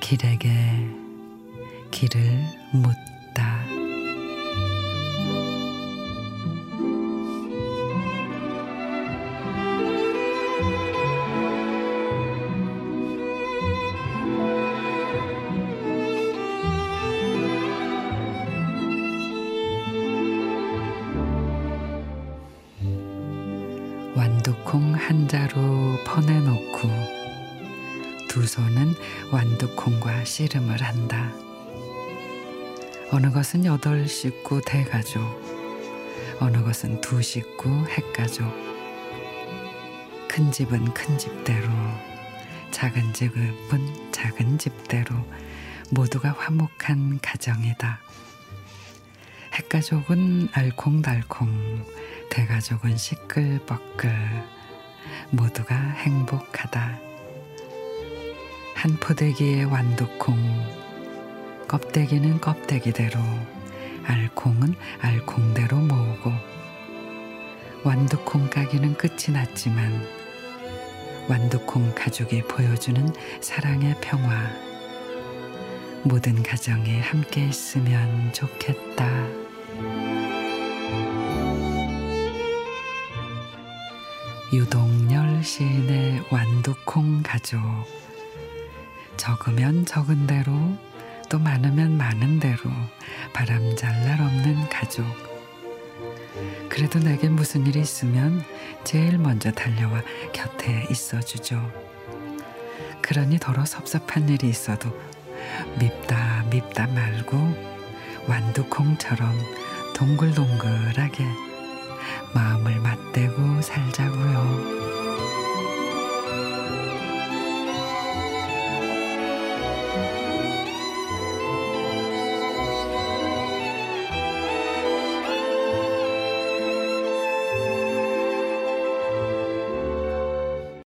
길에게 길을 묻다. 완두콩 한 자루 퍼내놓고 두 손은 완두콩과 씨름을 한다. 어느 것은 여덟 식구 대가족, 어느 것은 두 식구 핵가족. 큰 집은 큰 집대로, 작은 집은 작은 집대로 모두가 화목한 가정이다. 핵가족은 알콩달콩, 대가족은 시끌벅글, 모두가 행복하다. 한 포대기의 완두콩, 껍데기는 껍데기대로, 알콩은 알콩대로 모으고, 완두콩 까기는 끝이 났지만, 완두콩 가족이 보여주는 사랑의 평화, 모든 가정이 함께 있으면 좋겠다. 유동열 시인의 완두콩 가족. 적으면 적은 대로 또 많으면 많은 대로 바람잘 날 없는 가족. 그래도 내게 무슨 일이 있으면 제일 먼저 달려와 곁에 있어주죠. 그러니 더러 섭섭한 일이 있어도 밉다 밉다 말고 완두콩처럼 동글동글하게 마음을 살자고요.